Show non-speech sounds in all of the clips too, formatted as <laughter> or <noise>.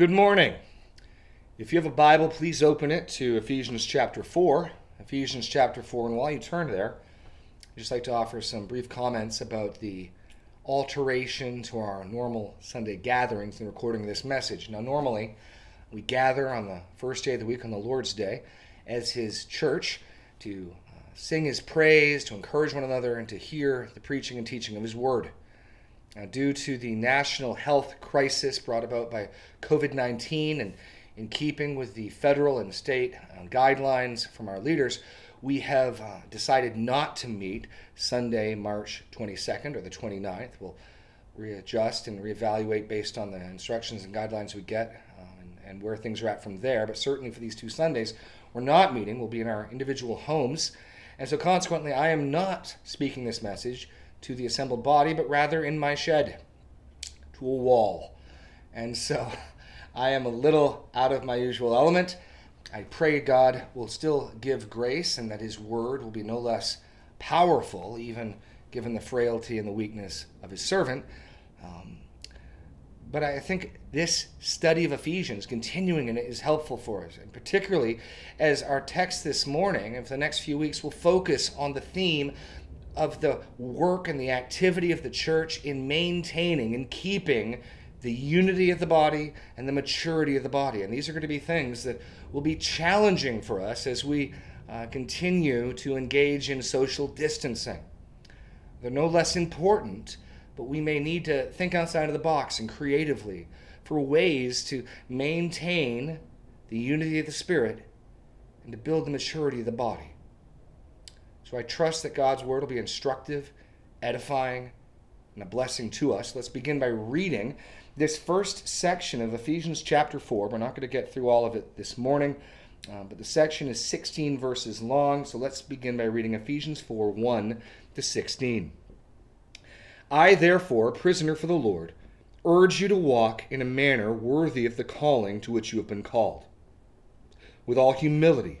Good morning. If you have a Bible, please open it to Ephesians chapter 4. Ephesians chapter 4. And while you turn there, I'd just like to offer some brief comments about the alteration to our normal Sunday gatherings and recording this message. Now, normally, we gather on the first day of the week on the Lord's Day as His church to uh, sing His praise, to encourage one another, and to hear the preaching and teaching of His Word. Now, due to the national health crisis brought about by COVID 19 and in keeping with the federal and state uh, guidelines from our leaders, we have uh, decided not to meet Sunday, March 22nd or the 29th. We'll readjust and reevaluate based on the instructions and guidelines we get uh, and, and where things are at from there. But certainly for these two Sundays, we're not meeting. We'll be in our individual homes. And so, consequently, I am not speaking this message to the assembled body, but rather in my shed to a wall. And so <laughs> I am a little out of my usual element. I pray God will still give grace and that His word will be no less powerful, even given the frailty and the weakness of His servant. Um, but I think this study of Ephesians, continuing in it, is helpful for us, and particularly as our text this morning and for the next few weeks will focus on the theme of the work and the activity of the church in maintaining and keeping the unity of the body and the maturity of the body. And these are going to be things that will be challenging for us as we uh, continue to engage in social distancing. They're no less important, but we may need to think outside of the box and creatively for ways to maintain the unity of the Spirit and to build the maturity of the body. So I trust that God's word will be instructive, edifying, and a blessing to us. Let's begin by reading this first section of Ephesians chapter 4. We're not going to get through all of it this morning, uh, but the section is 16 verses long. So let's begin by reading Ephesians 4 1 to 16. I, therefore, prisoner for the Lord, urge you to walk in a manner worthy of the calling to which you have been called, with all humility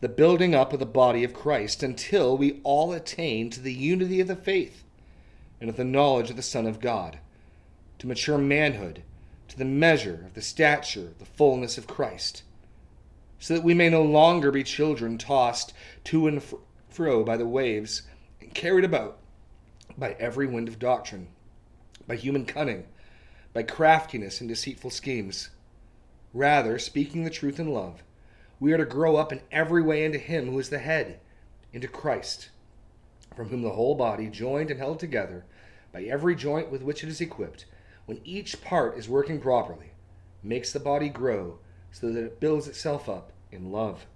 the building up of the body of Christ until we all attain to the unity of the faith and of the knowledge of the Son of God, to mature manhood, to the measure of the stature, the fullness of Christ, so that we may no longer be children tossed to and fro by the waves and carried about by every wind of doctrine, by human cunning, by craftiness and deceitful schemes. Rather, speaking the truth in love, we are to grow up in every way into Him who is the head, into Christ, from whom the whole body, joined and held together by every joint with which it is equipped, when each part is working properly, makes the body grow so that it builds itself up in love.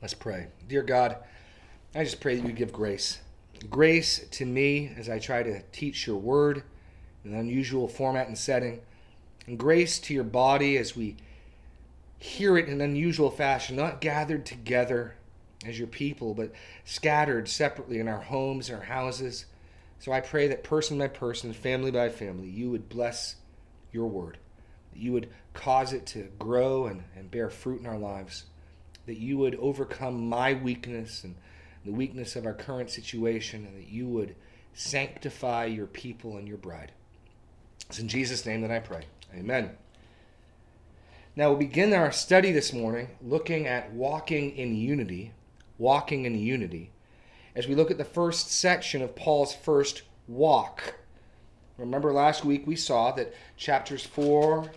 Let's pray. Dear God, I just pray that you give grace. Grace to me as I try to teach your word in an unusual format and setting, and grace to your body as we hear it in an unusual fashion, not gathered together as your people, but scattered separately in our homes, our houses. So I pray that person by person, family by family, you would bless your word, that you would cause it to grow and, and bear fruit in our lives, that you would overcome my weakness and the weakness of our current situation, and that you would sanctify your people and your bride. It's in Jesus' name that I pray. Amen. Now, we'll begin our study this morning looking at walking in unity, walking in unity, as we look at the first section of Paul's first walk. Remember, last week we saw that chapters 4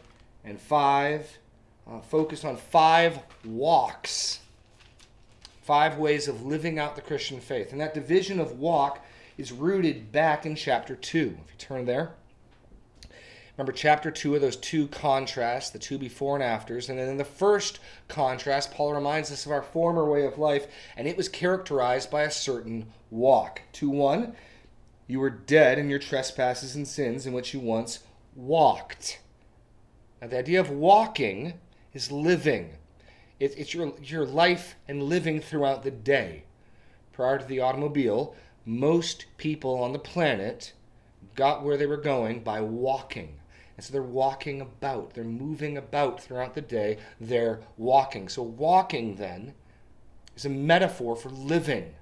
and 5 uh, focused on five walks Five ways of living out the Christian faith. And that division of walk is rooted back in chapter 2. If you turn there, remember chapter 2 of those two contrasts, the two before and afters. And then in the first contrast, Paul reminds us of our former way of life, and it was characterized by a certain walk. 2 1, you were dead in your trespasses and sins in which you once walked. Now, the idea of walking is living. It, it's your, your life and living throughout the day. Prior to the automobile, most people on the planet got where they were going by walking. And so they're walking about, they're moving about throughout the day, they're walking. So, walking then is a metaphor for living.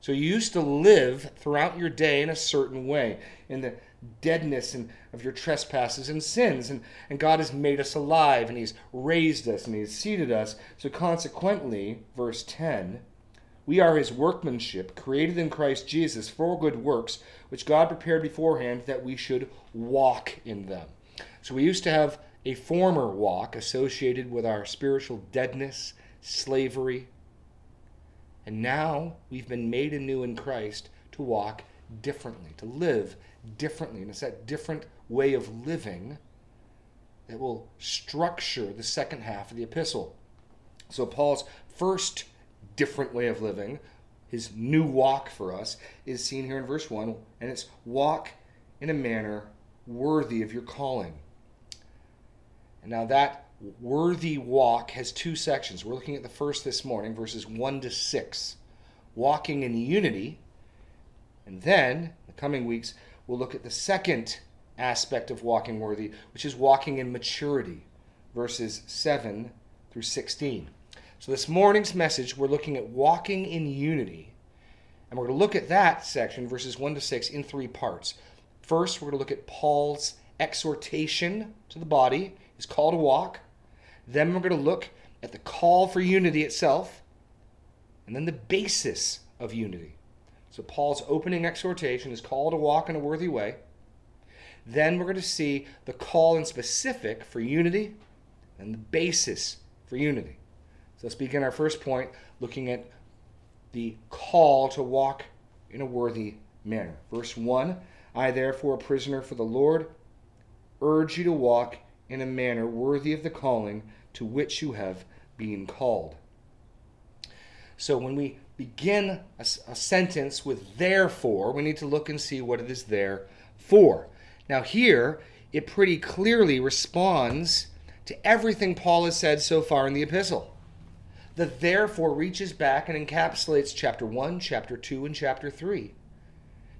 So, you used to live throughout your day in a certain way, in the deadness and of your trespasses and sins. And, and God has made us alive, and He's raised us, and He's seated us. So, consequently, verse 10 we are his workmanship, created in Christ Jesus for good works, which God prepared beforehand that we should walk in them. So we used to have a former walk associated with our spiritual deadness, slavery, and now we've been made anew in Christ to walk differently, to live differently. And it's that different way of living that will structure the second half of the epistle. So Paul's first different way of living, his new walk for us, is seen here in verse 1, and it's walk in a manner worthy of your calling. And now that worthy walk has two sections. We're looking at the first this morning, verses 1 to 6. Walking in unity. And then, the coming weeks, we'll look at the second aspect of walking worthy, which is walking in maturity, verses 7 through 16. So, this morning's message, we're looking at walking in unity. And we're going to look at that section, verses 1 to 6, in three parts. First, we're going to look at Paul's exhortation to the body, his call to walk. Then, we're going to look at the call for unity itself, and then the basis of unity. So, Paul's opening exhortation is call to walk in a worthy way. Then, we're going to see the call in specific for unity and the basis for unity. So let's begin our first point looking at the call to walk in a worthy manner. Verse 1 I, therefore, a prisoner for the Lord, urge you to walk in a manner worthy of the calling to which you have been called. So when we begin a, a, sentence with therefore, we need to look and see what it is there for. Now, here, it pretty clearly responds to everything Paul has said so far in the epistle. The therefore reaches back and encapsulates chapter 1, chapter 2, and chapter 3.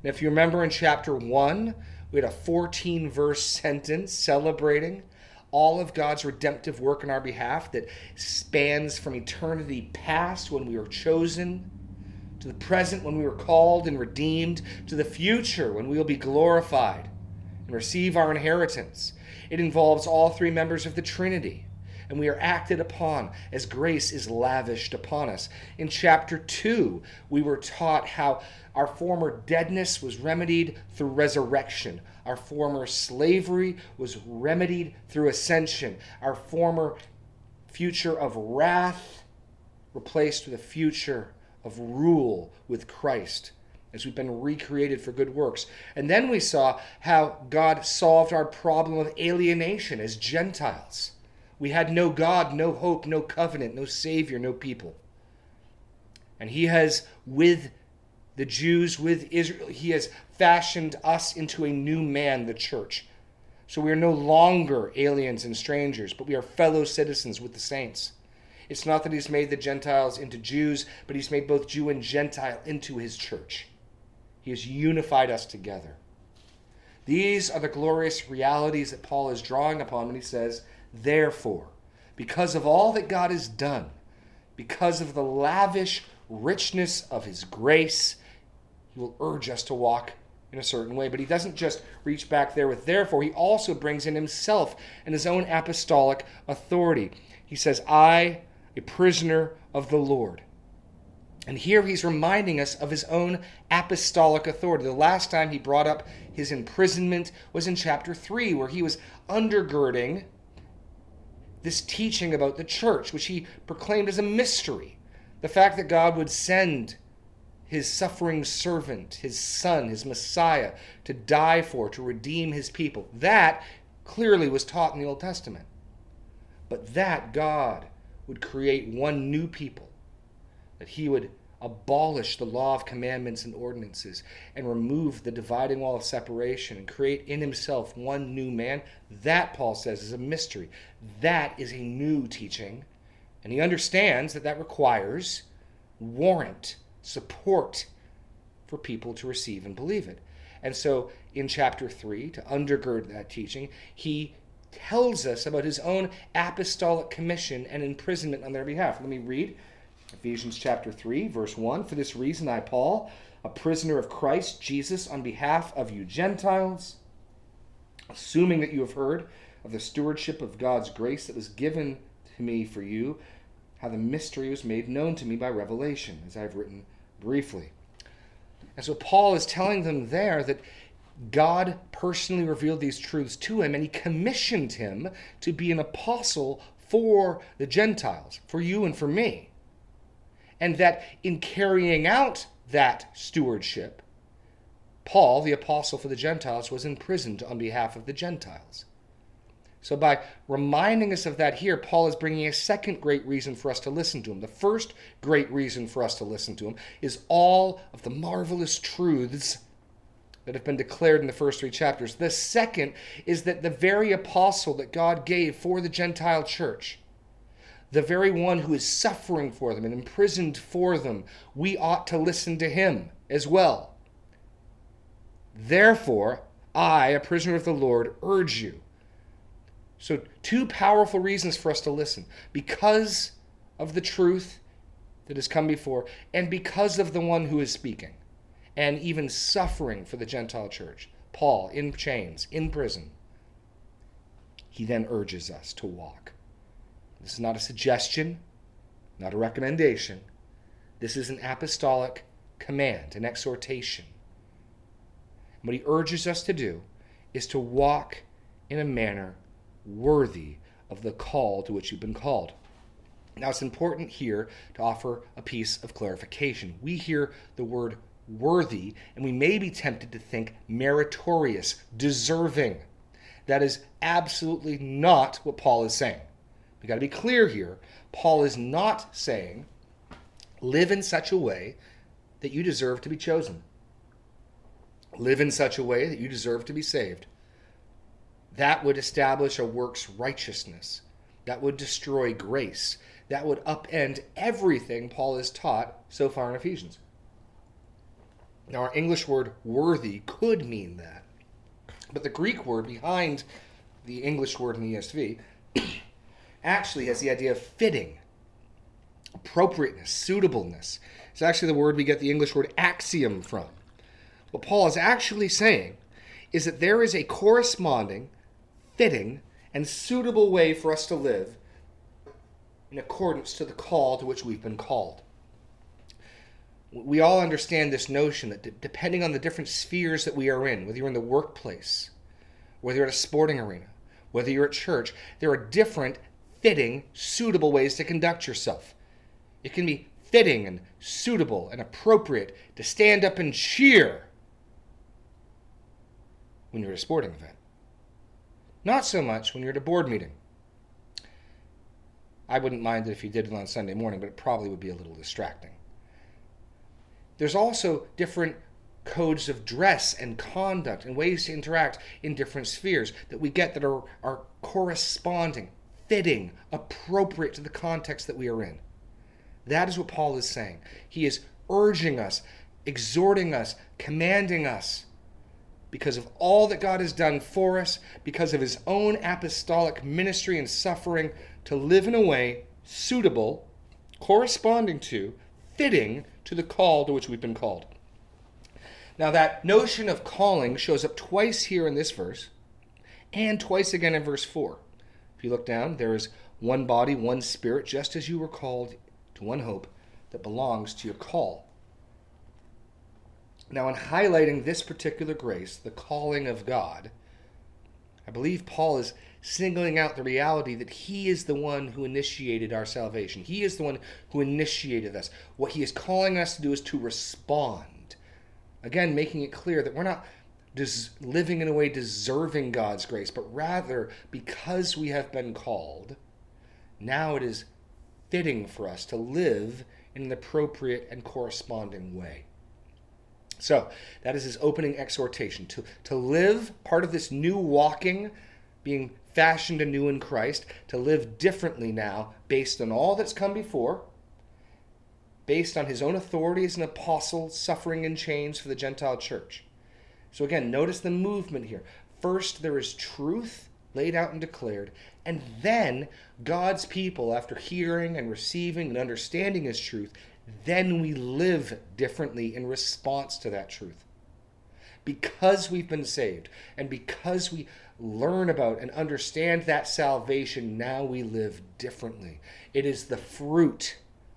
Now, if you remember in chapter 1, we had a 14 verse sentence celebrating all of God's redemptive work in our behalf that spans from eternity past when we were chosen, to the present when we were called and redeemed, to the future when we will be glorified and receive our inheritance. It involves all three members of the Trinity and we are acted upon as grace is lavished upon us. In chapter 2, we were taught how our former deadness was remedied through resurrection. Our former slavery was remedied through ascension. Our former future of wrath replaced with a future of rule with Christ as we've been recreated for good works. And then we saw how God solved our problem of alienation as Gentiles. We had no God, no hope, no covenant, no Savior, no people. And He has, with the Jews, with Israel, He has fashioned us into a new man, the church. So we are no longer aliens and strangers, but we are fellow citizens with the saints. It's not that He's made the Gentiles into Jews, but He's made both Jew and Gentile into His church. He has unified us together. These are the glorious realities that Paul is drawing upon when he says, Therefore, because of all that God has done, because of the lavish richness of his grace, he will urge us to walk in a certain way. But he doesn't just reach back there with therefore, he also brings in himself and his own apostolic authority. He says, I, a prisoner of the Lord. And here he's reminding us of his own apostolic authority. The last time he brought up his imprisonment was in chapter 3, where he was undergirding this teaching about the church, which he proclaimed as a mystery. The fact that God would send his suffering servant, his son, his Messiah, to die for, to redeem his people. That clearly was taught in the Old Testament. But that God would create one new people, that he would abolish the law of commandments and ordinances and remove the dividing wall of separation and create in himself one new man, that, Paul says, is a mystery. That is a new teaching. And he understands that that requires warrant, support for people to receive and believe it. And so in chapter 3, to undergird that teaching, he tells us about his own apostolic commission and imprisonment on their behalf. Let me read Ephesians chapter 3, verse 1 For this reason, I, Paul, a prisoner of Christ Jesus, on behalf of you Gentiles, assuming that you have heard of the stewardship of God's grace that was given to me for you, how the mystery was made known to me by revelation, as I've written briefly. And so Paul is telling them there that God personally revealed these truths to him, and he commissioned him to be an apostle for the Gentiles, for you and for me. And that in carrying out that stewardship, Paul, the apostle for the Gentiles, was imprisoned on behalf of the Gentiles. So, by reminding us of that here, Paul is bringing a second great reason for us to listen to him. The first great reason for us to listen to him is all of the marvelous truths that have been declared in the first three chapters. The second is that the very apostle that God gave for the Gentile church, the very one who is suffering for them and imprisoned for them, we ought to listen to him as well. Therefore, I, a prisoner of the Lord, urge you. So, two powerful reasons for us to listen because of the truth that has come before, and because of the one who is speaking and even suffering for the Gentile church. Paul in chains, in prison. He then urges us to walk. This is not a suggestion, not a recommendation. This is an apostolic command, an exhortation. What he urges us to do is to walk in a manner worthy of the call to which you've been called. Now, it's important here to offer a piece of clarification. We hear the word worthy, and we may be tempted to think meritorious, deserving. That is absolutely not what Paul is saying. We got to be clear here. Paul is not saying live in such a way that you deserve to be chosen. Live in such a way that you deserve to be saved. That would establish a works righteousness. That would destroy grace. That would upend everything Paul has taught so far in Ephesians. Now, our English word worthy could mean that. But the Greek word behind the English word in the ESV actually has the idea of fitting, appropriateness, suitableness. It's actually the word we get the English word axiom from. What Paul is actually saying is that there is a corresponding, fitting, and suitable way for us to live in accordance to the call to which we've been called we all understand this notion that depending on the different spheres that we are in, whether you're in the workplace, whether you're at a sporting arena, whether you're at church, there are different fitting, suitable ways to conduct yourself. It can be fitting and suitable and appropriate to stand up and cheer when you're at a sporting event. Not so much when you're at a board meeting. I wouldn't mind it if you did it on Sunday morning, but it probably would be a little distracting there's also different codes of dress and conduct and ways to interact in different spheres that we get that are, are corresponding, fitting, appropriate to the context that we are in. That is what Paul is saying. He is urging us, exhorting us, commanding us because of all that God has done for us, because of his own apostolic ministry and suffering, to live in a way suitable, corresponding to, fitting to the call to which we've been called. Now, that notion of calling shows up twice here in this verse and twice again in verse 4. If you look down, there is one body, one spirit, just as you were called to one hope that belongs to your call. Now, in highlighting this particular grace, the calling of God, I believe Paul is singling out the reality that He is the one who initiated our salvation. He is the one who initiated us. What He is calling us to do is to respond. Again, making it clear that we're not des- living in a way deserving God's grace, but rather because we have been called, now it is fitting for us to live in an appropriate and corresponding way. So, that is his opening exhortation to, to live part of this new walking, being fashioned anew in Christ, to live differently now based on all that's come before, based on his own authority as an apostle, suffering in chains for the Gentile church. So, again, notice the movement here. First, there is truth laid out and declared, and then God's people, after hearing and receiving and understanding his truth, then we live differently in response to that truth. Because we've been saved and because we learn about and understand that salvation, now we live differently. It is the fruit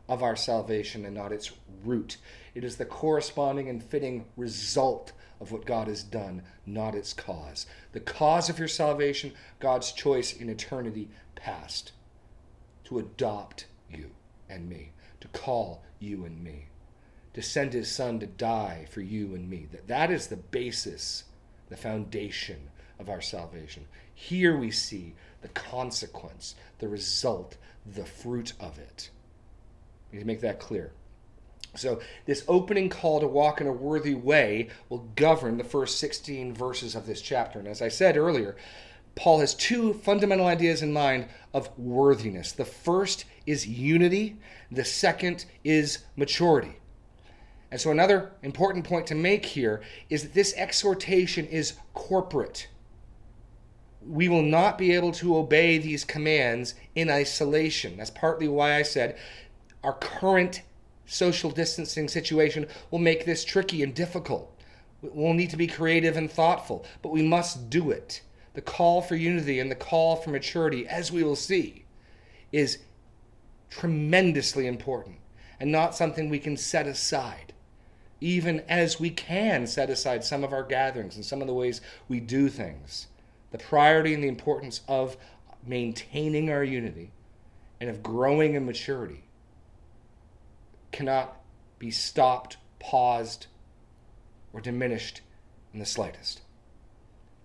of our salvation and not its root. It is the corresponding and fitting result of what God has done, not its cause. The cause of your salvation, God's choice in eternity past to adopt you and me, to call you and me, to send his son to die for you and me. That, that is the basis, the foundation of our salvation. Here we see the consequence, the result, the fruit of it. We need to make that clear. So, this opening call to walk in a worthy way will govern the first 16 verses of this chapter. And as I said earlier, Paul has two fundamental ideas in mind of worthiness. The first is unity, the second is maturity. And so, another important point to make here is that this exhortation is corporate. We will not be able to obey these commands in isolation. That's partly why I said our current social distancing situation will make this tricky and difficult. We'll need to be creative and thoughtful, but we must do it. The call for unity and the call for maturity, as we will see, is tremendously important and not something we can set aside. Even as we can set aside some of our gatherings and some of the ways we do things, the priority and the importance of maintaining our unity and of growing in maturity cannot be stopped, paused, or diminished in the slightest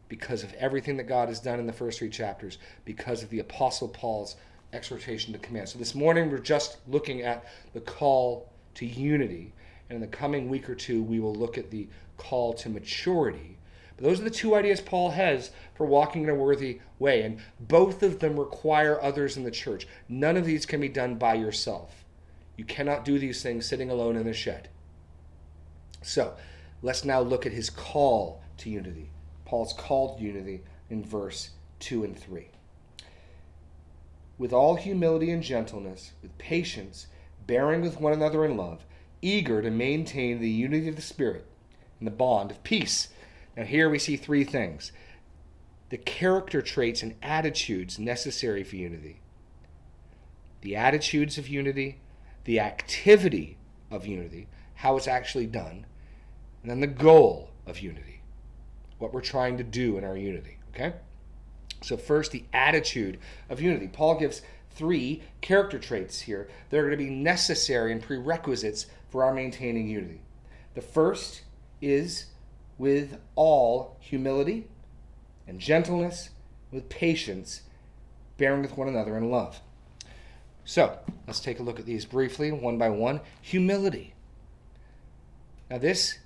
because of everything that God has done in the first three chapters, because of the Apostle Paul's exhortation to command. So this morning we're just looking at the call to unity, and in the coming week or two we will look at the call to maturity. But those are the two ideas Paul has for walking in a worthy way, and both of them require others in the church. None of these can be done by yourself. You cannot do these things sitting alone in a shed. So, let's now look at his call to unity. Paul's called unity in verse 2 and 3 with all humility and gentleness, with patience, bearing with one another in love, eager to maintain the unity of the Spirit and the bond of peace. Now, here we see three things the character traits and attitudes necessary for unity, the attitudes of unity, the activity of unity, how it's actually done, and then the goal of unity, what we're trying to do in our unity. Okay? So, first, the attitude of unity. Paul gives three character traits here that are going to be necessary and prerequisites for our maintaining unity. The first is with all humility and gentleness, with patience, bearing with one another in love. So, let's take a look at these briefly, one by one. Humility. Now, this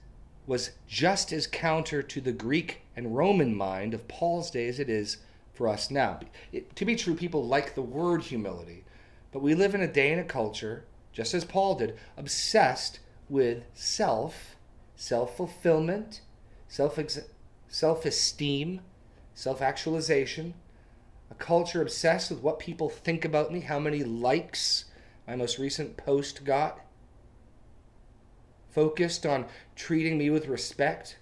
was just as counter to the Greek and Roman mind of Paul's day as it is for us now. It, to be true, people like the word humility, but we live in a day and a culture, just as Paul did, obsessed with self, self fulfillment, self self esteem, self actualization. A culture obsessed with what people think about me, how many likes my most recent post got. Focused on treating me with respect,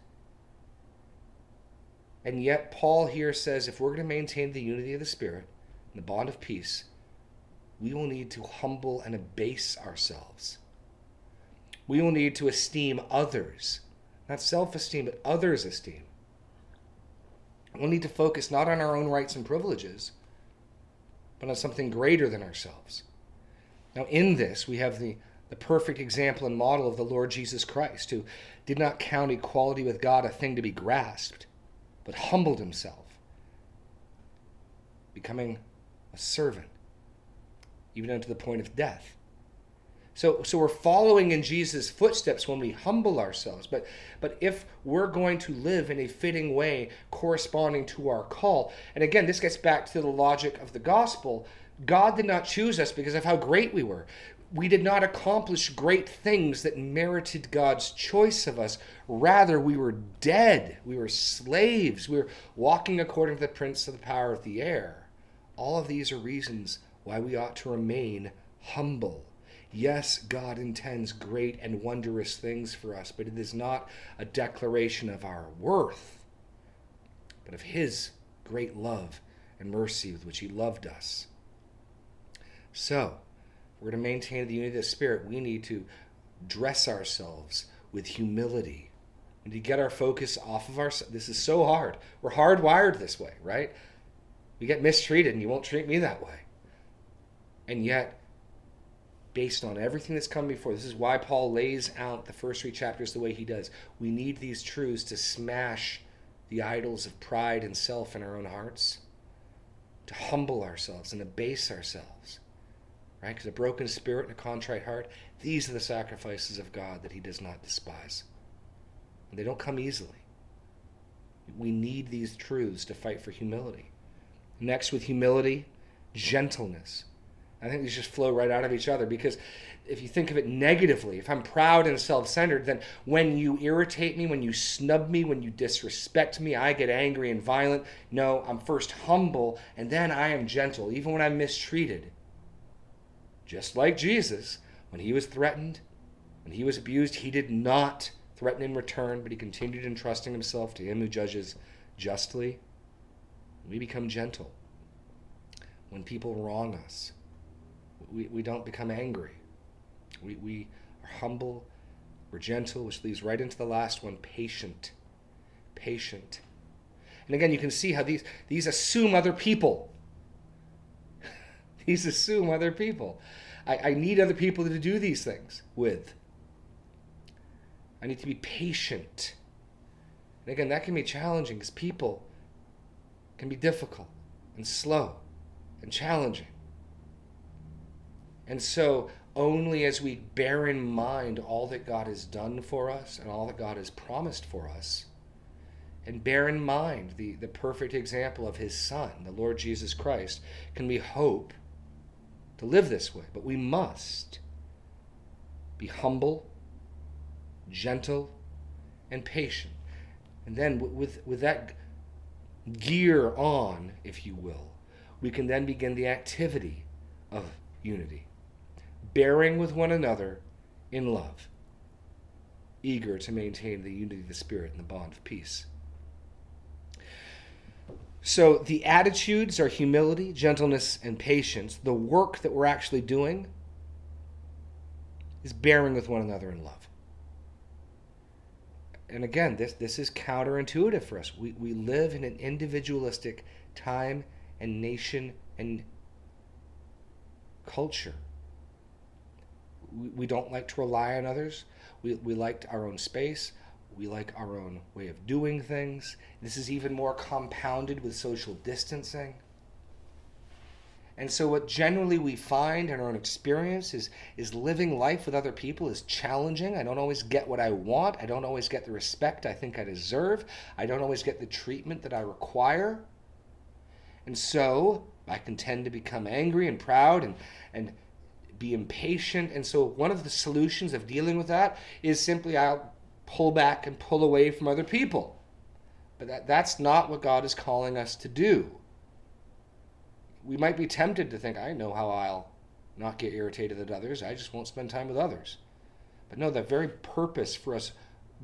and yet, Paul here says if we're going to maintain the unity of the Spirit and the bond of peace, we will need to humble and abase ourselves. We will need to esteem others, not self esteem, but others' esteem. We'll need to focus not on our own rights and privileges, but on something greater than ourselves. Now, in this, we have the, the perfect example and model of the Lord Jesus Christ, who did not count equality with God a thing to be grasped, but humbled himself, becoming a servant, even unto the point of death. So, so we're following in Jesus' footsteps when we humble ourselves. But, but if we're going to live in a fitting way corresponding to our call, and again, this gets back to the logic of the gospel. God did not choose us because of how great we were. We did not accomplish great things that merited God's choice of us. Rather, we were dead. We were slaves. We were walking according to the prince of the power of the air. All of these are reasons why we ought to remain humble. Yes, God intends great and wondrous things for us, but it is not a declaration of our worth, but of His great love and mercy with which He loved us. So, we're to maintain the unity of the Spirit. We need to dress ourselves with humility. and to get our focus off of our. This is so hard. We're hardwired this way, right? We get mistreated, and you won't treat me that way. And yet, based on everything that's come before. This is why Paul lays out the first three chapters the way he does. We need these truths to smash the idols of pride and self in our own hearts, to humble ourselves and abase ourselves. Right? Because a broken spirit and a contrite heart, these are the sacrifices of God that he does not despise. And they don't come easily. We need these truths to fight for humility. Next, with humility, gentleness. I think these just flow right out of each other because if you think of it negatively, if I'm proud and self centered, then when you irritate me, when you snub me, when you disrespect me, I get angry and violent. No, I'm first humble and then I am gentle, even when I'm mistreated. Just like Jesus, when he was threatened, when he was abused, he did not threaten in return, but he continued entrusting himself to him who judges justly. We become gentle when people wrong us we, we don't become angry. We, we are humble, we're gentle, which leads right into the last one patient. Patient. And again, you can see how these, these assume other people. <laughs> these assume other people. I, I need other people to do these things with. I need to be patient. And again, that can be challenging because people can be difficult and slow and challenging. And so, only as we bear in mind all that God has done for us and all that God has promised for us, and bear in mind the, the perfect example of His Son, the Lord Jesus Christ, can we hope to live this way. But we must be humble, gentle, and patient. And then, with, with that gear on, if you will, we can then begin the activity of unity bearing with one another in love, eager to maintain the unity of the Spirit and the bond of peace. So the attitudes are humility, gentleness, and patience. The work that we're actually doing is bearing with one another in love. And again, this, this is counterintuitive for us. We, we live in an individualistic time and nation and culture we, we don't like to rely on others. We, we liked our own space. We like our own way of doing things. This is even more compounded with social distancing. And so, what generally we find in our own experience is, is living life with other people is challenging. I don't always get what I want. I don't always get the respect I think I deserve. I don't always get the treatment that I require. And so, I can tend to become angry and proud and, and be impatient. And so, one of the solutions of dealing with that is simply I'll pull back and pull away from other people. But that, that's not what God is calling us to do. We might be tempted to think, I know how I'll not get irritated at others, I just won't spend time with others. But no, the very purpose for us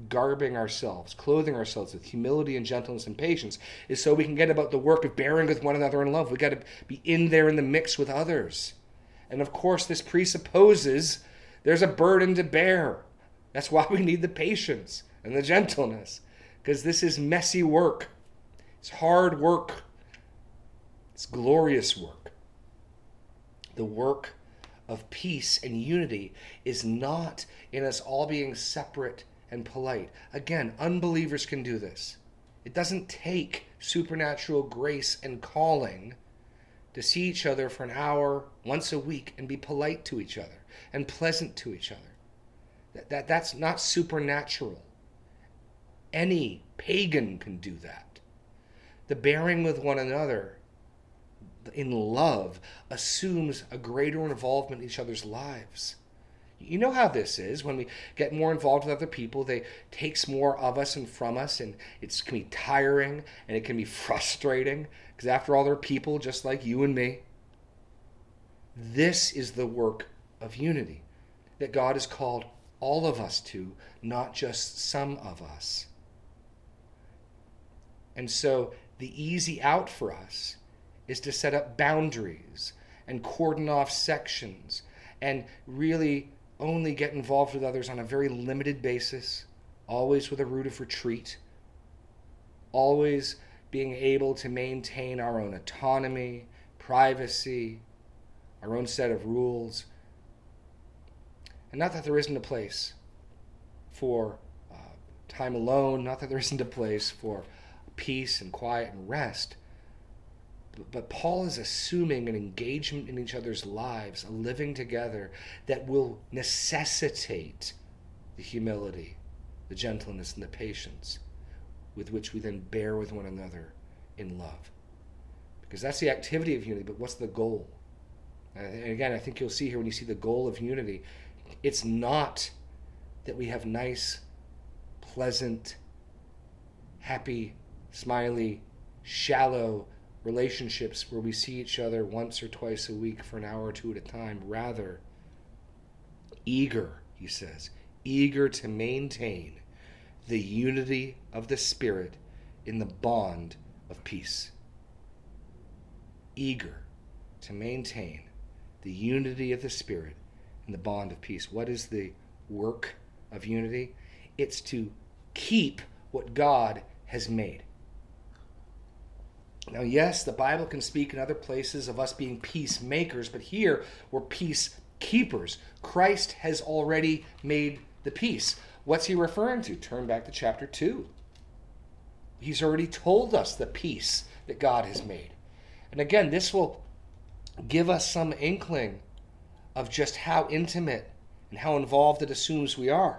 garbing ourselves, clothing ourselves with humility and gentleness and patience, is so we can get about the work of bearing with one another in love. We got to be in there in the mix with others. And of course, this presupposes there's a burden to bear. That's why we need the patience and the gentleness, because this is messy work. It's hard work. It's glorious work. The work of peace and unity is not in us all being separate and polite. Again, unbelievers can do this. It doesn't take supernatural grace and calling to see each other for an hour once a week and be polite to each other and pleasant to each other. That, that, that's not supernatural. Any pagan can do that. The bearing with one another in love assumes a greater involvement in each other's lives. You know how this is. When we get more involved with other people, they takes more of us and from us, and it can be tiring and it can be <laughs> frustrating because after all, they're people just like you and me. This is the work of unity that God has called all of us to, not just some of us. And so the easy out for us is to set up boundaries and cordon off sections and really only get involved with others on a very limited basis, always with a route of retreat, always being able to maintain our own autonomy, privacy, our own set of rules. And not that there isn't a place for uh, time alone, not that there isn't a place for peace and quiet and rest, but Paul is assuming an engagement in each other's lives, a living together that will necessitate the humility, the gentleness, and the patience with which we then bear with one another in love. Because that's the activity of unity, but what's the goal? Uh, and again, I think you'll see here when you see the goal of unity, it's not that we have nice, pleasant, happy, smiley, shallow, relationships where we see each other once or twice a week for an hour or two at a time. Rather, eager, he says, eager to maintain the unity of the Spirit in the bond of peace. Eager to maintain the unity of the Spirit in the bond of peace. What is the work of unity? It's to keep what God has made. Now, yes, the Bible can speak in other places of us being peacemakers, but here we're peacekeepers. Christ has already made the peace. What's he referring to? Turn back to chapter 2. He's already told us the peace that God has made. And again, this will give us some inkling of just how intimate and how involved it assumes we are.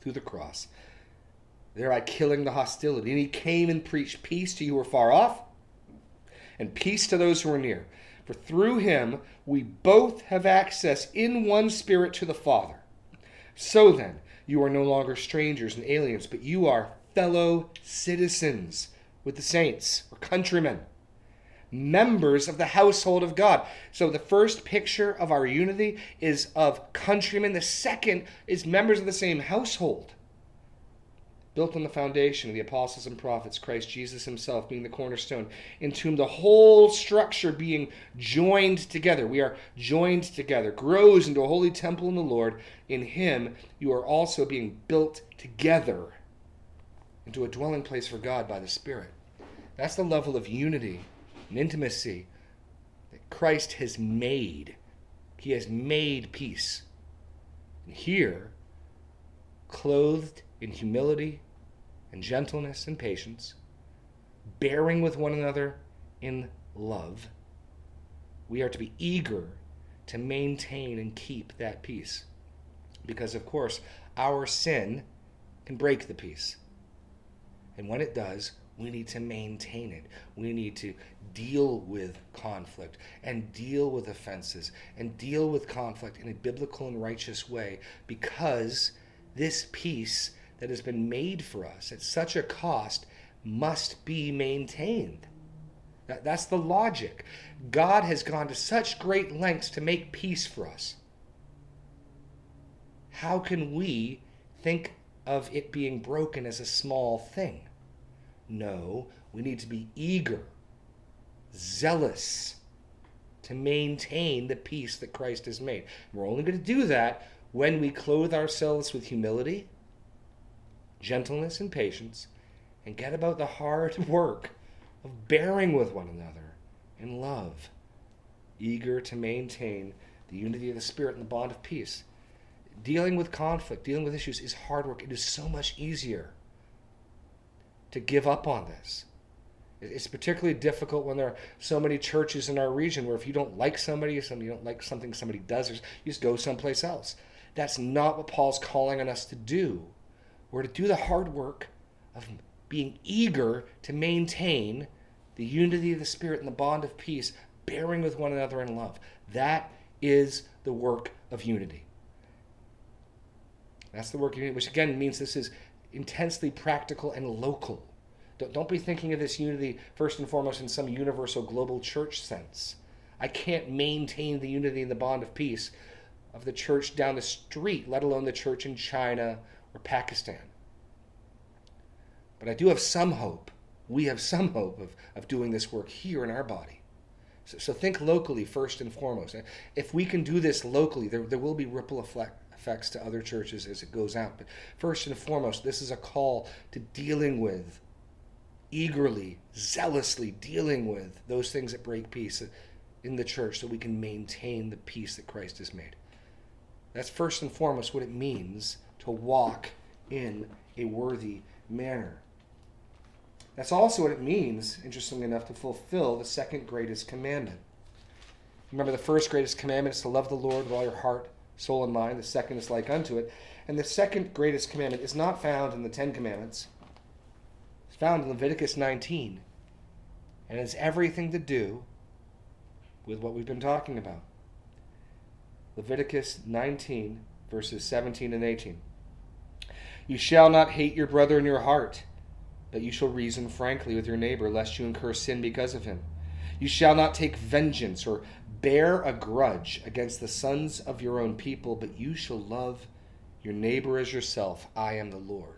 through the cross, thereby killing the hostility. And he came and preached peace to you who are far off, and peace to those who are near. For through him we both have access in one spirit to the Father. So then, you are no longer strangers and aliens, but you are fellow citizens with the saints or countrymen members of the household of God. So the first picture of our unity is of countrymen, the second is members of the same household. Built on the foundation of the apostles and prophets, Christ Jesus himself being the cornerstone, into whom the whole structure being joined together, we are joined together, grows into a holy temple in the Lord. In him you are also being built together into a dwelling place for God by the Spirit. That's the level of unity and intimacy that Christ has made. He has made peace. And here, clothed in humility and gentleness and patience, bearing with one another in love, we are to be eager to maintain and keep that peace. Because, of course, our sin can break the peace. And when it does, we need to maintain it. We need to deal with conflict and deal with offenses and deal with conflict in a biblical and righteous way because this peace that has been made for us at such a cost must be maintained. That, that's the logic. God has gone to such great lengths to make peace for us. How can we think of it being broken as a small thing? No, we need to be eager, zealous to maintain the peace that Christ has made. We're only going to do that when we clothe ourselves with humility, gentleness, and patience, and get about the hard <laughs> work of bearing with one another in love, eager to maintain the unity of the Spirit and the bond of peace. Dealing with conflict, dealing with issues is hard work. It is so much easier to give up on this. It's particularly difficult when there are so many churches in our region where if you don't like somebody, somebody you don't like something somebody does, you just go someplace else. That's not what Paul's calling on us to do. We're to do the hard work of being eager to maintain the unity of the Spirit and the bond of peace, bearing with one another in love. That is the work of unity. That's the work of unity, which again means this is intensely practical and local. Don't be thinking of this unity first and foremost in some universal global church sense. I can't maintain the unity and the bond of peace of the church down the street, let alone the church in China or Pakistan. But I do have some hope. We have some hope of, of doing this work here in our body. So, so think locally first and foremost. If we can do this locally, there, there will be ripple effect, effects to other churches as it goes out. But first and foremost, this is a call to dealing with, eagerly, zealously dealing with those things that break peace in the church so we can maintain the peace that Christ has made. That's first and foremost what it means to walk in a worthy manner. That's also what it means, interestingly enough, to fulfill the second greatest commandment. Remember, the first greatest commandment is to love the Lord with all your heart, soul, and mind. The second is like unto it. And the second greatest commandment is not found in the Ten Commandments, found in Leviticus 19. And it's everything to do with what we've been talking about. Leviticus 19, verses 17 and 18. You shall not hate your brother in your heart, but you shall reason frankly with your neighbor, lest you incur sin because of him. You shall not take vengeance or bear a grudge against the sons of your own people, but you shall love your neighbor as yourself. I am the Lord.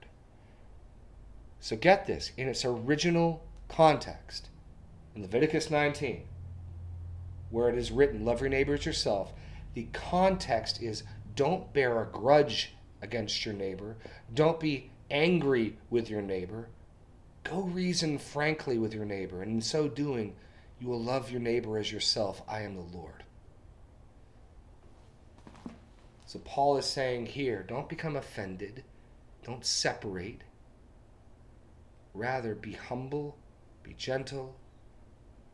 So get this in its original context, in Leviticus 19, where it is written, Love your neighbor as yourself, the context is don't bear a grudge against your neighbor, don't be angry with your neighbor. Go reason frankly with your neighbor, and in so doing, you will love your neighbor as yourself. I am the Lord. So Paul is saying here don't become offended, don't separate. Rather, be humble, be gentle,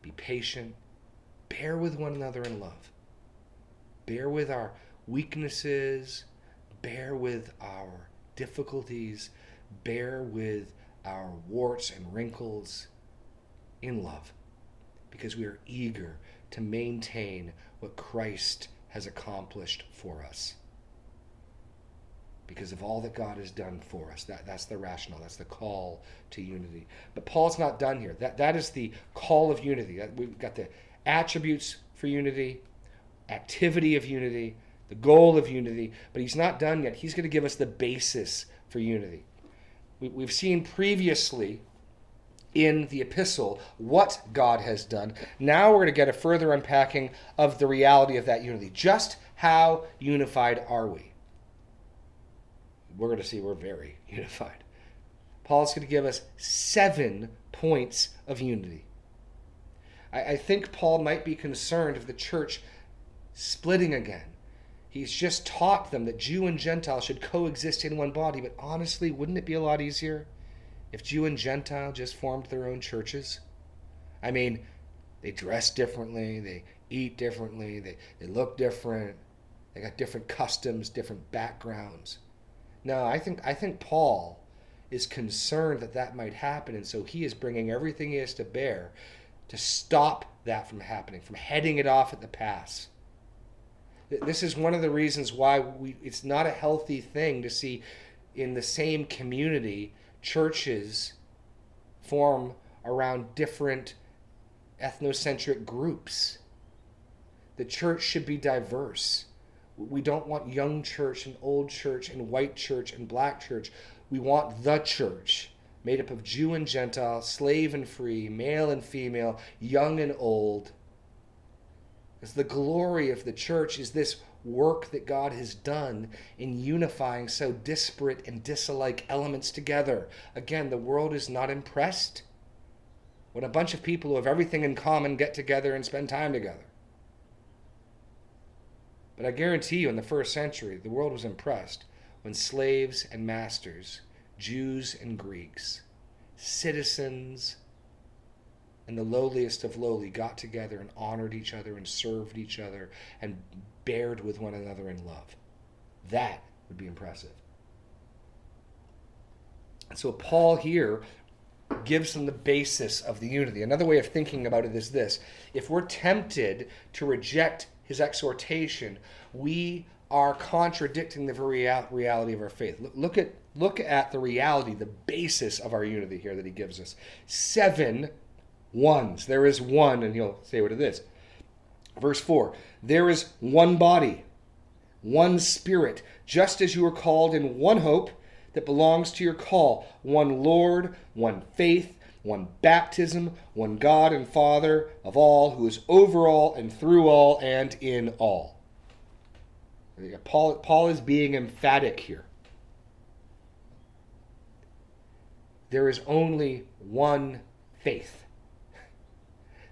be patient, bear with one another in love. Bear with our weaknesses, bear with our difficulties, bear with our warts and wrinkles in love because we are eager to maintain what Christ has accomplished for us. Because of all that God has done for us. That, that's the rationale. That's the call to unity. But Paul's not done here. That, that is the call of unity. We've got the attributes for unity, activity of unity, the goal of unity. But he's not done yet. He's going to give us the basis for unity. We, have seen previously in the epistle what God has done. Now we're going to get a further unpacking of the reality of that unity. Just how unified are we? We're going to see we're very <laughs> unified. Paul's going to give us seven points of unity. I, I think Paul might be concerned of the church splitting again. He's just taught them that Jew and Gentile should coexist in one body, but honestly, wouldn't it be a lot easier if Jew and Gentile just formed their own churches? I mean, they dress differently, they eat differently, they, they look different, they got different customs, different backgrounds. No, I think I think Paul is concerned that that might happen, and so he is bringing everything he has to bear to stop that from happening, from heading it off at the pass. This is one of the reasons why we, it's not a healthy thing to see in the same community churches form around different ethnocentric groups. The church should be diverse. We don't want young church and old church and white church and black church. We want the church made up of Jew and Gentile, slave and free, male and female, young and old. Because the glory of the church is this work that God has done in unifying so disparate and disalike elements together. Again, the world is not impressed when a bunch of people who have everything in common get together and spend time together. But I guarantee you, in the first century, the world was impressed when slaves and masters, Jews and Greeks, citizens and the lowliest of lowly got together and honored each other and served each other and bared with one another in love. That would be impressive. And so Paul here gives them the basis of the unity. Another way of thinking about it is this if we're tempted to reject his exhortation, we are contradicting the reality of our faith. Look at look at the reality, the basis of our unity here that he gives us. Seven ones. There is one, and he'll say what it is. Verse 4 There is one body, one spirit, just as you are called in one hope that belongs to your call one Lord, one faith, one baptism, one God and Father of all, who is over all and through all and in all. Paul, Paul is being emphatic here. There is only one faith.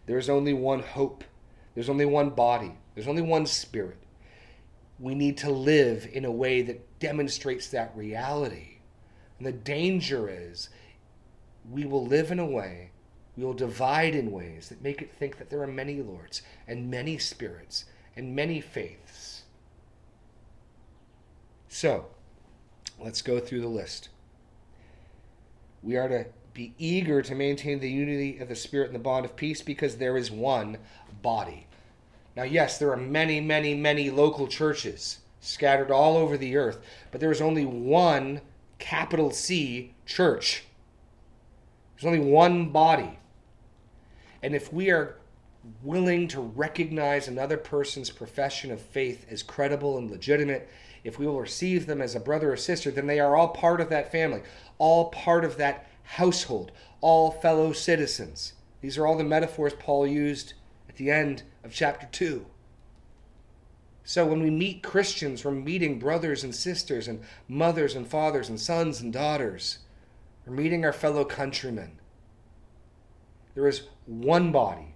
There is only one hope. There's only one body. There's only one spirit. We need to live in a way that demonstrates that reality. And the danger is we will live in a way, we will divide in ways that make it think that there are many lords and many spirits and many faiths. So, let's go through the list. We are to be eager to maintain the unity of the Spirit and the bond of peace because there is one body. Now, yes, there are many, many, many local churches scattered all over the earth, but there is only one capital C church. There's only one body. And if we are willing to recognize another person's profession of faith as credible and legitimate, if we will receive them as a brother or sister, then they are all part of that family, all part of that household, all fellow citizens. These are all the metaphors Paul used at the end of chapter 2. So when we meet Christians, we're meeting brothers and sisters, and mothers and fathers, and sons and daughters. We're meeting our fellow countrymen. There is one body,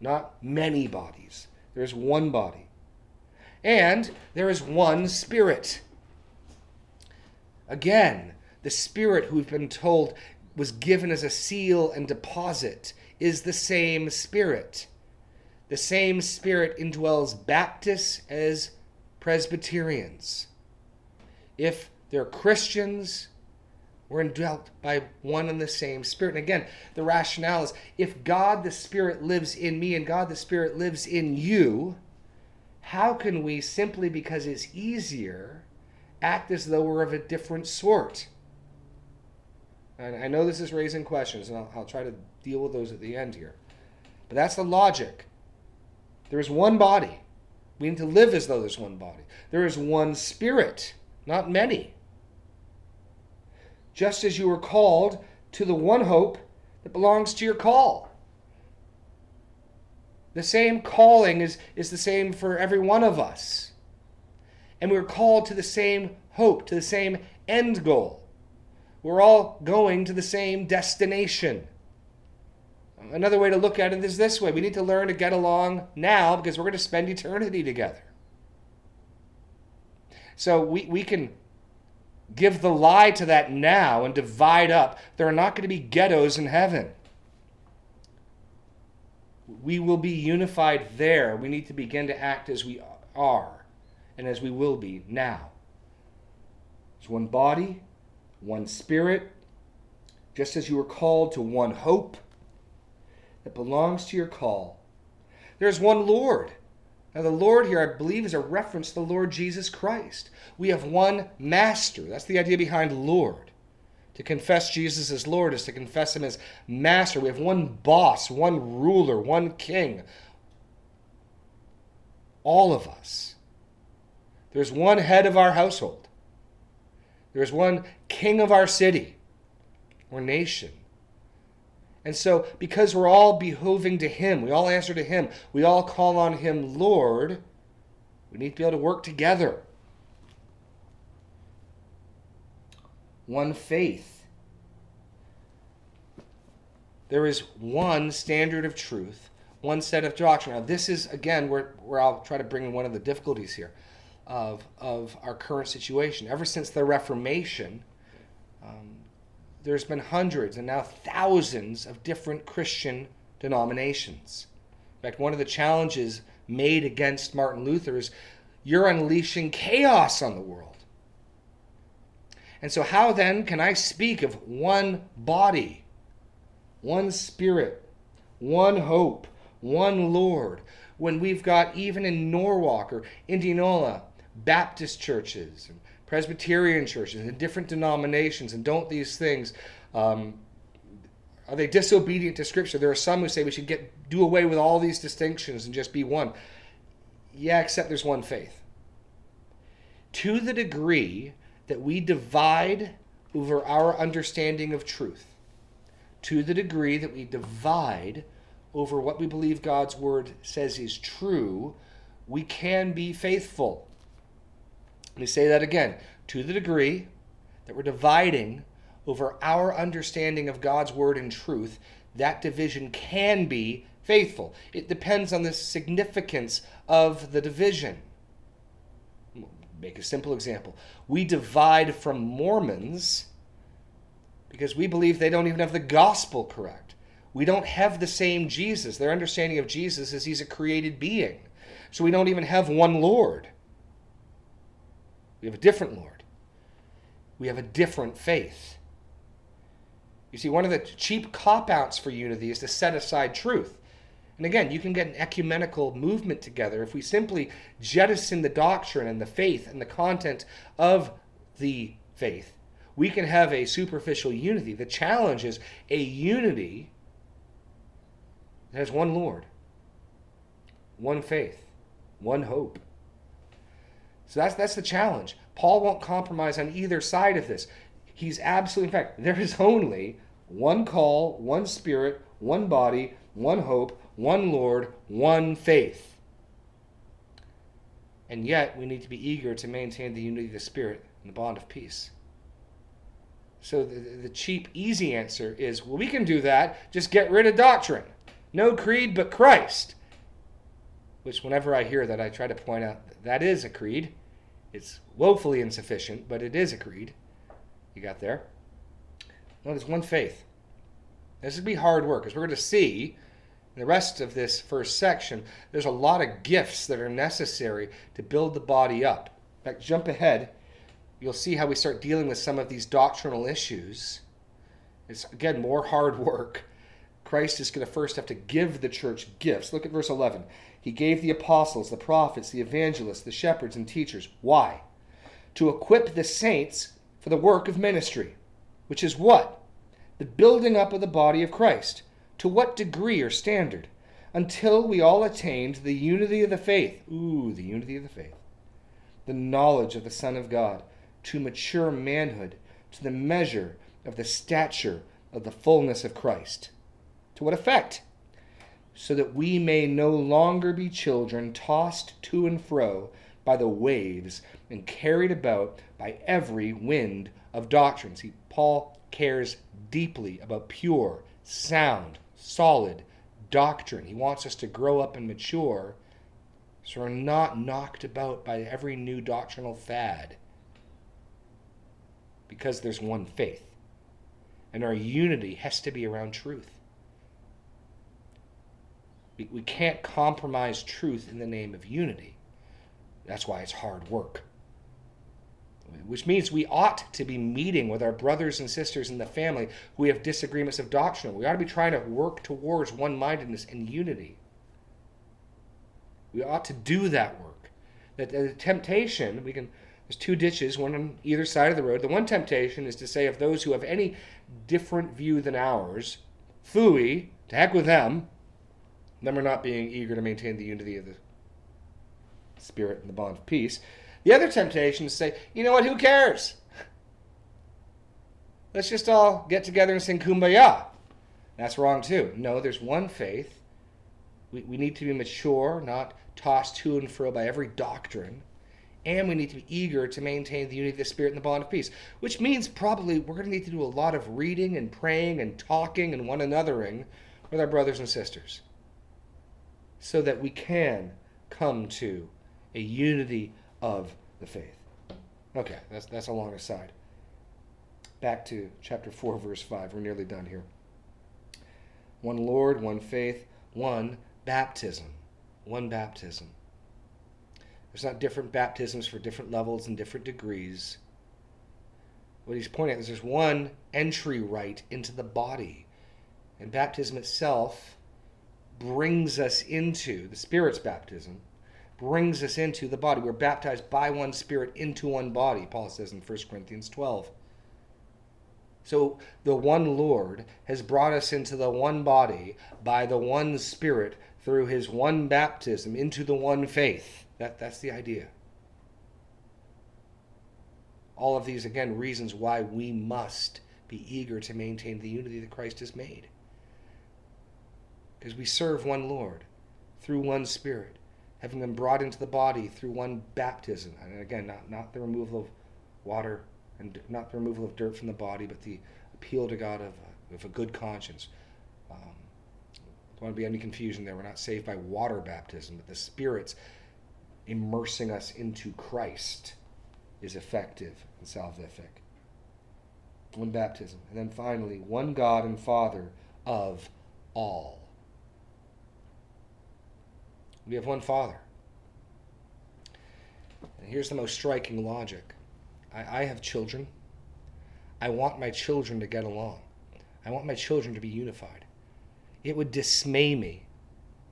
not many bodies. There is one body. And there is one spirit. Again, the spirit who we've been told was given as a seal and deposit is the same spirit the same Spirit indwells Baptists as Presbyterians. If they're Christians, we're indwelt by one and the same Spirit. And again, the rationale is if God the Spirit lives in me and God the Spirit lives in you, how can we, simply because it's easier, act as though we're of a different sort? And I know this is raising questions, and I'll, I'll try to deal with those at the end here. But that's the logic. There is one body. We need to live as though there's one body. There is one spirit, not many. Just as you were called to the one hope that belongs to your call. The same calling is, is the same for every one of us. And we're called to the same hope, to the same end goal. We're all going to the same destination. Another way to look at it is this way we need to learn to get along now because we're going to spend eternity together. So we, we can give the lie to that now and divide up. There are not going to be ghettos in heaven. we will be unified there. We need to begin to act as we are and as we will be now. It's one body, one spirit, just as you were called to one hope that belongs to your call. There's one Lord. Now, the Lord here, I believe, is a reference to the Lord Jesus Christ. We have one Master. That's the idea behind Lord. To confess Jesus as Lord is to confess Him as Master. We have one boss, one ruler, one king. All of us. There's one head of our household. There's one king of our city or nation. And so, because we're all behoving to Him, we all answer to Him, we all call on Him Lord, we need to be able to work together. One faith. There is one standard of truth, one set of doctrine. Now, this is, again, where, where I'll try to bring in one of the difficulties here of, of our current situation. Ever since the Reformation, um, there's been hundreds and now thousands of different Christian denominations. In fact, one of the challenges made against Martin Luther is you're unleashing chaos on the world. And so, how then can I speak of one body, one spirit, one hope, one Lord, when we've got even in Norwalk or Indianola Baptist churches and Presbyterian churches and different denominations, and don't these things. Um, are they disobedient to Scripture? There are some who say we should get do away with all these distinctions and just be one. Yeah, except there's one faith. To the degree that we divide over our understanding of truth, to the degree that we divide over what we believe God's word says is true, we can be faithful. Let me say that again. To the degree that we're dividing over our understanding of God's word and truth, that division can be faithful. It depends on the significance of the division. Make a simple example. We divide from Mormons because we believe they don't even have the gospel correct. We don't have the same Jesus. Their understanding of Jesus is he's a created being. So we don't even have one Lord. We have a different Lord. We have a different faith. You see, one of the cheap cop outs for unity is to set aside truth. And again, you can get an ecumenical movement together if we simply jettison the doctrine and the faith and the content of the faith. We can have a superficial unity. The challenge is a unity that has one Lord, one faith, one hope. So that's that's the challenge. Paul won't compromise on either side of this. He's absolutely in fact, there is only one call, one spirit, one body, one hope, one Lord, one faith. And yet we need to be eager to maintain the unity of the spirit and the bond of peace. So the, the cheap, easy answer is well, we can do that. Just get rid of doctrine. No creed but Christ. Which, whenever I hear that, I try to point out that is a creed. It's woefully insufficient, but it is a creed. You got there? No, there's one faith. This would be hard work, as we're going to see in the rest of this first section. There's a lot of gifts that are necessary to build the body up. In fact, jump ahead. You'll see how we start dealing with some of these doctrinal issues. It's, again, more hard work. Christ is going to first have to give the church gifts. Look at verse 11. He gave the apostles, the prophets, the evangelists, the shepherds, and teachers. Why? To equip the saints for the work of ministry, which is what? The building up of the body of Christ. To what degree or standard? Until we all attained the unity of the faith. Ooh, the unity of the faith. The knowledge of the Son of God, to mature manhood, to the measure of the stature of the fullness of Christ. To what effect? so that we may no longer be children tossed to and fro by the waves and carried about by every wind of doctrine. See, Paul cares deeply about pure, sound, solid doctrine. He wants us to grow up and mature so we're not knocked about by every new doctrinal fad because there's one faith. And our unity has to be around truth. We, we can't compromise truth in the name of unity. That's why it's hard work. Which means we ought to be meeting with our brothers and sisters in the family who have disagreements of doctrine. We ought to be trying to work towards one mindedness and unity. We ought to do that work. That the temptation, we can there's two ditches, one on either side of the road. The one temptation is to say of those who have any different view than ours, fooey, to heck with them, are not being eager to maintain the unity of the spirit and the bond of peace. The other temptation is to say, you know what, who cares? Let's just all get together and sing kumbaya. That's wrong too. No, there's one faith. We, we need to be mature, not tossed to and fro by every doctrine and we need to be eager to maintain the unity of the Spirit and the bond of peace, which means probably we're going to need to do a lot of reading and praying and talking and one anothering with our brothers and sisters so that we can come to a unity of the faith. Okay, that's, that's a long aside. Back to chapter 4, verse 5. We're nearly done here. One Lord, one faith, one baptism. One baptism. There's not different baptisms for different levels and different degrees. What he's pointing at is there's one entry right into the body. And baptism itself brings us into the Spirit's baptism, brings us into the body. We're baptized by one Spirit into one body, Paul says in 1 Corinthians 12. So the one Lord has brought us into the one body by the one Spirit through his one baptism into the one faith. That, that's the idea. All of these, again, reasons why we must be eager to maintain the unity that Christ has made. Because we serve one Lord through one Spirit, having been brought into the body through one baptism. And again, not, not the removal of water and not the removal of dirt from the body, but the appeal to God of, of a good conscience. Um, don't want to be any confusion there. We're not saved by water baptism, but the Spirit's immersing us into Christ is effective and salvific. One baptism. And then finally, one God and Father of all. We have one Father. And here's the most striking logic I, I have children. I want my children to get along. I want my children to be unified. It would dismay me.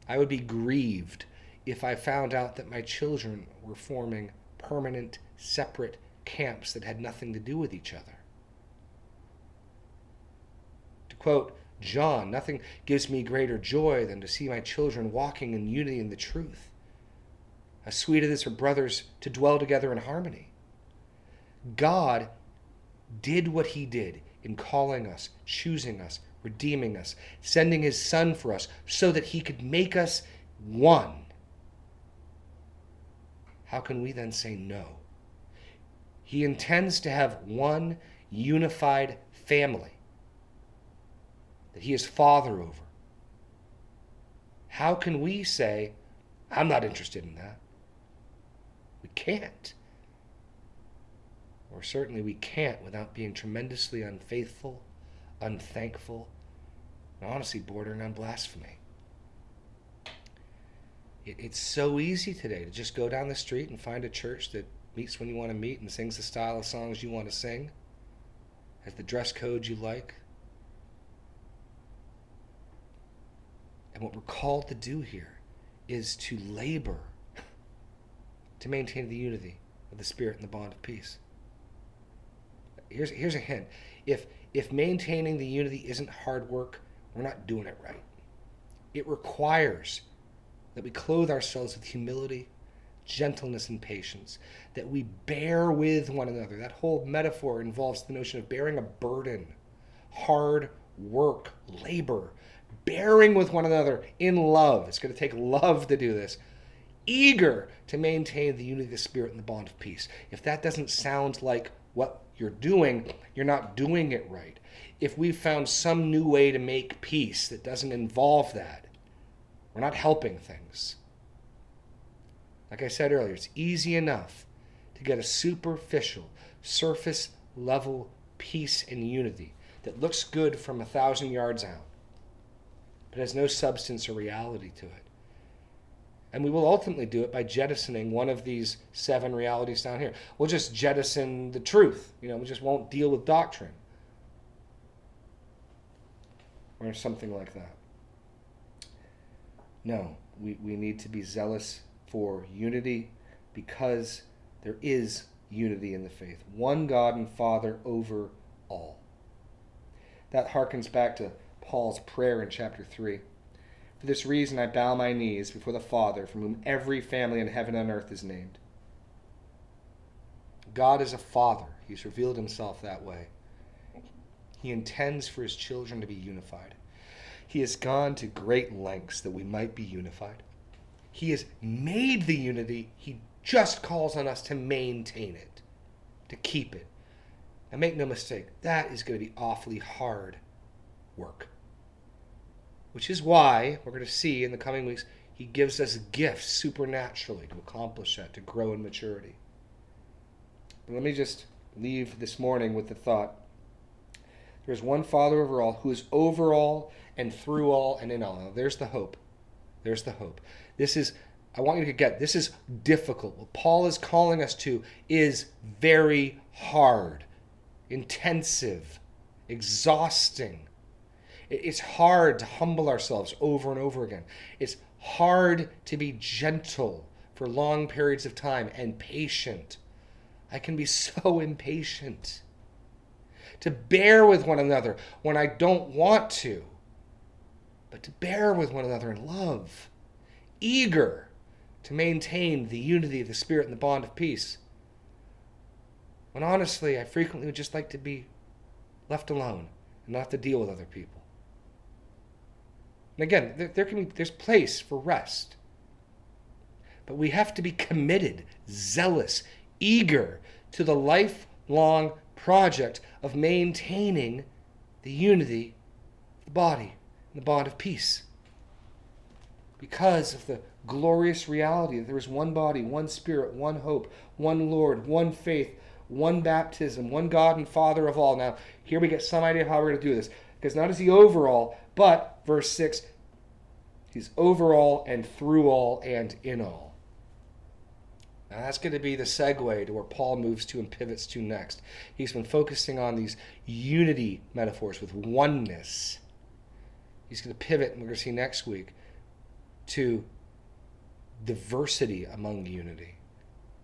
I would be grieved if I found out that my children were forming permanent, separate camps that had nothing to do with each other. To quote John, nothing gives me greater joy than to see my children walking in unity in the truth. As sweet it is for brothers to dwell together in harmony. God did what he did in calling us, choosing us, redeeming us, sending his son for us so that he could make us one how can we then say no? He intends to have one unified family that he is father over. How can we say, I'm not interested in that? We can't. Or certainly we can't without being tremendously unfaithful, unthankful, and honestly bordering on blasphemy. It, it's so easy today to just go down the street and find a church that meets when you want to meet and sings the style of songs you want to sing, has the dress code you like. And what we're called to do here is to labor to maintain the unity of the Spirit and the bond of peace. Here's, here's a hint. If, if maintaining the unity isn't hard work, we're not doing it right. It requires that we clothe ourselves with humility, gentleness, and patience, that we bear with one another. That whole metaphor involves the notion of bearing a burden, hard work, labor, bearing with one another in love. It's going to take love to do this. Eager to maintain the unity of the Spirit and the bond of peace. If that doesn't sound like what you're doing, you're not doing it right. If we've found some new way to make peace that doesn't involve that, we're not helping things. Like I said earlier, it's easy enough to get a superficial, surface level peace and unity that looks good from a thousand yards out. But has no substance or reality to it. And we will ultimately do it by jettisoning one of these seven realities down here. We'll just jettison the truth. You know, we just won't deal with doctrine. Or something like that. No, we, we need to be zealous for unity because there is unity in the faith. One God and Father over all. That harkens back to Paul's prayer in chapter 3. For this reason I bow my knees before the Father, from whom every family in heaven and earth is named. God is a father. He's revealed himself that way. He intends for his children to be unified. He has gone to great lengths that we might be unified. He has made the unity. He just calls on us to maintain it, to keep it. And make no mistake, that is going to be awfully hard work. Which is why we're going to see in the coming weeks, he gives us gifts supernaturally to accomplish that, to grow in maturity. But let me just leave this morning with the thought there's one Father over all who is over all and through all and in all. Now, there's the hope. There's the hope. This is, I want you to get, this is difficult. What Paul is calling us to is very hard, intensive, exhausting. It's hard to humble ourselves over and over again. It's hard to be gentle for long periods of time and patient. I can be <laughs> so impatient. To bear with one another when I don't want to but to bear with one another in love, eager to maintain the unity of the Spirit and the bond of peace. When honestly, I frequently would just like to be left alone and not to deal with other people. And again, there, there can be there's place for rest. But we have to be committed, zealous, eager to the lifelong project of maintaining the unity of the body the bond of peace. Because of the glorious reality that there is one body, one spirit, one hope, one Lord, one faith, one baptism, one God and Father of all. Now, here we get some idea of how we're going to do this. Because not as the overall, but, verse 6, he's over all and through all and in all. Now, that's going to be the segue to where Paul moves to and pivots to next. He's been focusing on these unity metaphors with oneness he's going to pivot, and we're going to see next week, to diversity among unity.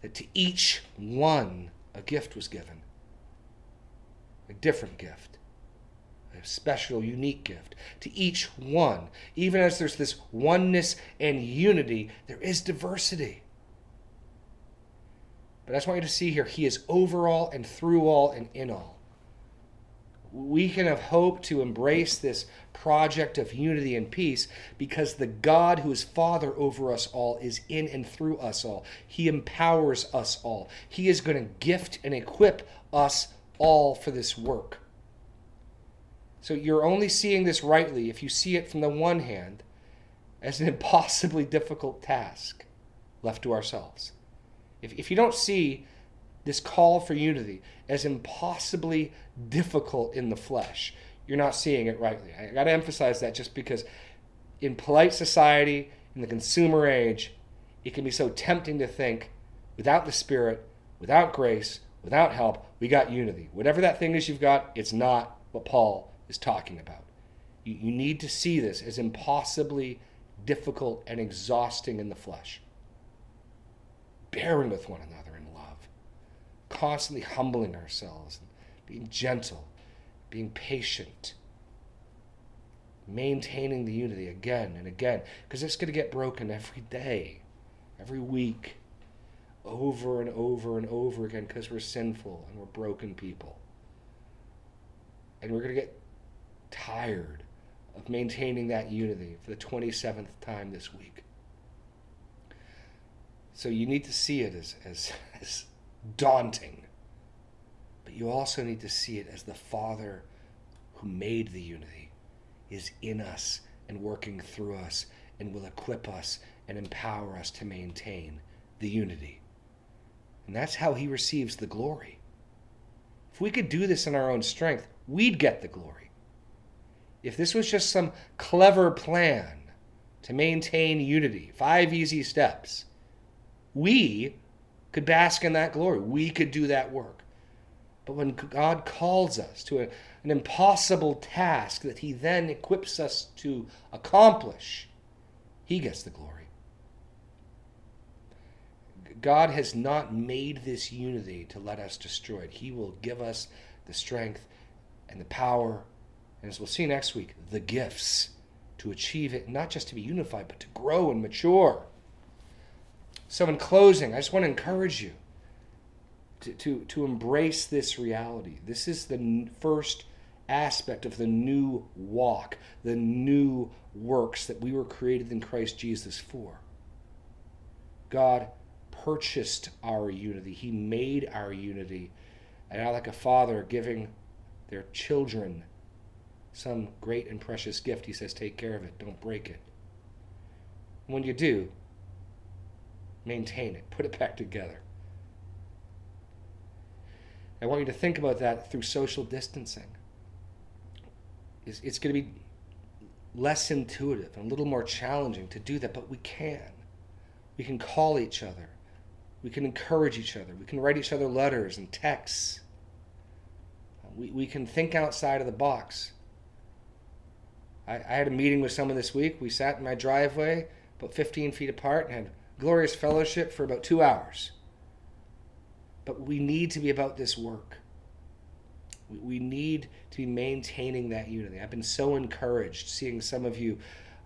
That to each one a gift was given, a different gift, a special, unique gift. To each one, even as there's this oneness and unity, there is diversity. But I just want you to see here, he is over all and through all and in all we can have hope to embrace this project of unity and peace because the God who is Father over us all is in and through us all. He empowers us all. He is going to gift and equip us all for this work. So you're only seeing this rightly if you see it from the one hand as an <laughs> impossibly difficult task left to ourselves. If, if you don't see this call for unity as impossibly difficult in the flesh. You're not seeing it rightly. I got to emphasize that just because in polite society, in the consumer age, it can be so tempting to think without the Spirit, without grace, without help, we got unity. Whatever that thing is you've got, it's not what Paul is talking about. You, you need to see this as impossibly difficult and exhausting in the flesh. Bearing with one another in love, constantly humbling ourselves, and being gentle, being patient, maintaining the unity again and again, because it's going to get broken every day, every week, over and over and over again, because we're sinful and we're broken people. And we're going to get tired of maintaining that unity for the 27th time this week. So you need to see it as, as, as daunting. But you also need to see it as the Father who made the unity is in us and working through us and will equip us and empower us to maintain the unity. And that's how he receives the glory. If we could do this in our own strength, we'd get the glory. If this was just some clever plan to maintain unity, five easy steps, we could bask in that glory. We could do that work. But when God calls us to a, an impossible task that He then equips us to accomplish, He gets the glory. God has not made this unity to let us destroy it. He will give us the strength and the power, and as we'll see next week, the gifts to achieve it, not just to be unified, but to grow and mature. So, in closing, I just want to encourage you to, to, to embrace this reality. This is the first aspect of the new walk, the new works that we were created in Christ Jesus for. God purchased our unity, He made our unity. And now, like a father giving their children some great and precious gift, He says, Take care of it, don't break it. when you do, maintain it, put it back together. I want you to think about that through social distancing. It's, it's going to be less intuitive and a little more challenging to do that, but we can. We can call each other. We can encourage each other. We can write each other letters and texts. We, we can think outside of the box. I, I had a meeting with someone this week. We sat in my driveway, about 15 feet apart, and had glorious fellowship for about two hours. But we need to be about this work. We, we need to be maintaining that unity. I've been so encouraged seeing some of you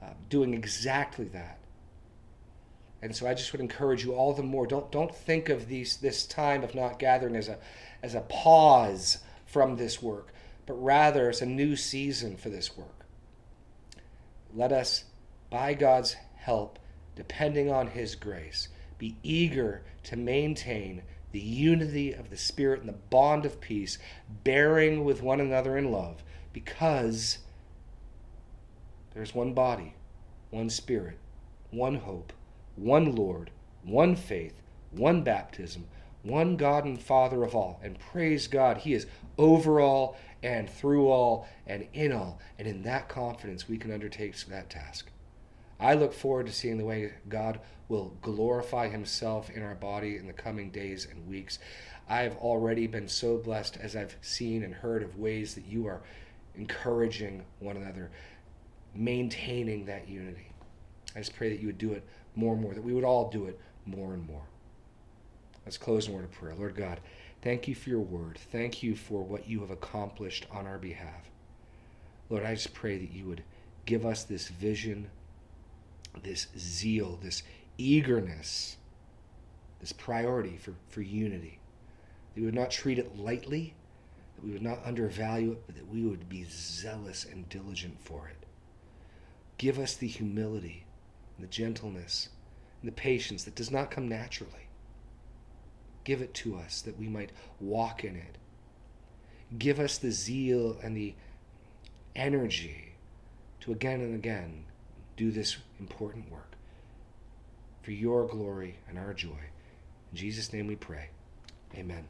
uh, doing exactly that. And so I just would encourage you all the more. Don't don't think of these this time of not gathering as a as a pause from this work, but rather as a new season for this work. Let us, by God's help, depending on His grace, be eager to maintain the unity of the Spirit and the bond of peace, bearing with one another in love, because there's one body, one Spirit, one hope one Lord, one faith, one baptism, one God and Father of all. And praise God, He is over all and through all and in all. And in that confidence, we can undertake that task. I look forward to seeing the way God will glorify Himself in our body in the coming days and weeks. I've already been so blessed as I've seen and heard of ways that you are encouraging one another, maintaining that unity. I just pray that you would do it more and more, that we would all do it more and more. Let's close in word of prayer. Lord God, thank you for your word. Thank you for what you have accomplished on our behalf. Lord, I just pray that you would give us this vision, this zeal, this eagerness, this priority for, for unity. That we would not treat it lightly, that we would not undervalue it, but that we would be zealous and diligent for it. Give us the humility the gentleness and the patience that does not come naturally. Give it to us that we might walk in it. Give us the zeal and the energy to again and again do this important work for your glory and our joy. In Jesus' name we pray. Amen.